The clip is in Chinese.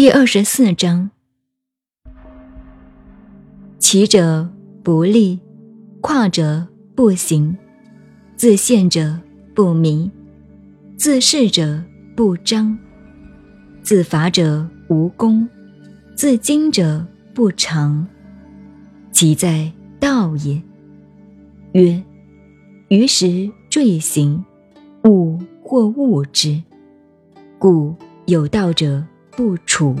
第二十四章：骑者不立，跨者不行，自陷者不明，自恃者不彰，自伐者无功，自矜者不长。其在道也。曰：于时坠行，物或物之，故有道者不处。